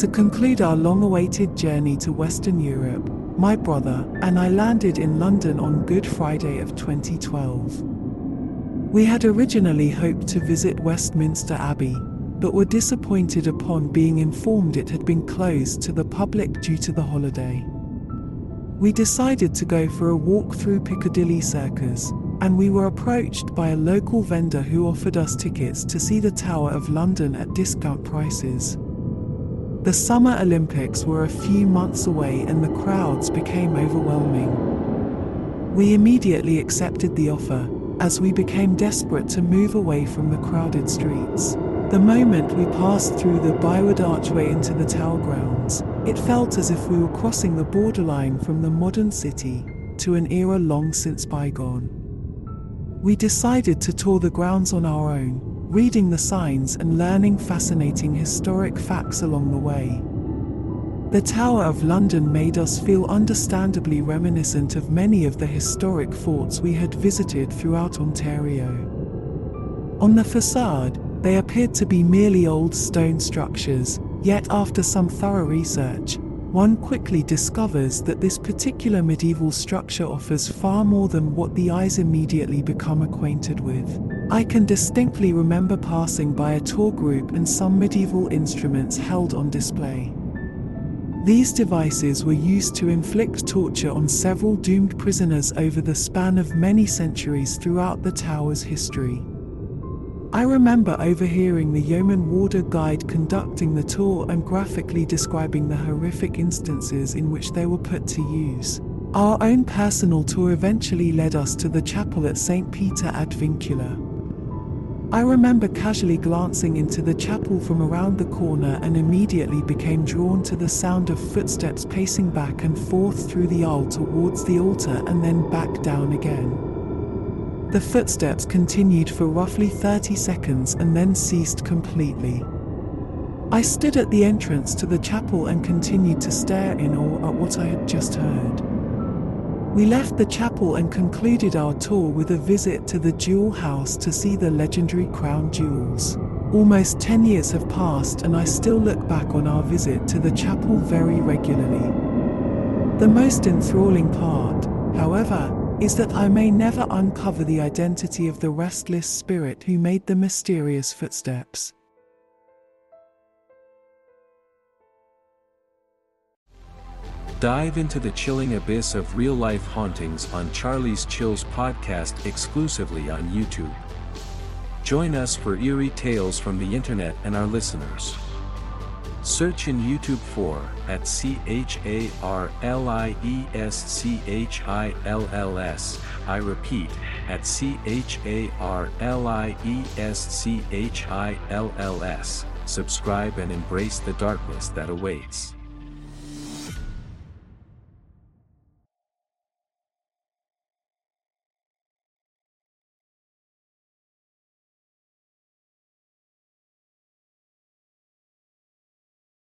To conclude our long awaited journey to Western Europe, my brother and I landed in London on Good Friday of 2012. We had originally hoped to visit Westminster Abbey, but were disappointed upon being informed it had been closed to the public due to the holiday. We decided to go for a walk through Piccadilly Circus, and we were approached by a local vendor who offered us tickets to see the Tower of London at discount prices. The Summer Olympics were a few months away and the crowds became overwhelming. We immediately accepted the offer, as we became desperate to move away from the crowded streets. The moment we passed through the Byward Archway into the Tower grounds, it felt as if we were crossing the borderline from the modern city to an era long since bygone. We decided to tour the grounds on our own, reading the signs and learning fascinating historic facts along the way. The Tower of London made us feel understandably reminiscent of many of the historic forts we had visited throughout Ontario. On the facade, they appeared to be merely old stone structures, yet after some thorough research, one quickly discovers that this particular medieval structure offers far more than what the eyes immediately become acquainted with. I can distinctly remember passing by a tour group and some medieval instruments held on display. These devices were used to inflict torture on several doomed prisoners over the span of many centuries throughout the tower's history. I remember overhearing the yeoman warder guide conducting the tour and graphically describing the horrific instances in which they were put to use. Our own personal tour eventually led us to the chapel at St. Peter ad Vincula. I remember casually glancing into the chapel from around the corner and immediately became drawn to the sound of footsteps pacing back and forth through the aisle towards the altar and then back down again. The footsteps continued for roughly 30 seconds and then ceased completely. I stood at the entrance to the chapel and continued to stare in awe at what I had just heard. We left the chapel and concluded our tour with a visit to the Jewel House to see the legendary crown jewels. Almost 10 years have passed, and I still look back on our visit to the chapel very regularly. The most enthralling part, however, is that I may never uncover the identity of the restless spirit who made the mysterious footsteps. Dive into the chilling abyss of real life hauntings on Charlie's Chills podcast exclusively on YouTube. Join us for eerie tales from the internet and our listeners. Search in YouTube for at C H A R L I E S C H I L L S. I repeat, at C H A R L I E S C H I L L S. Subscribe and embrace the darkness that awaits.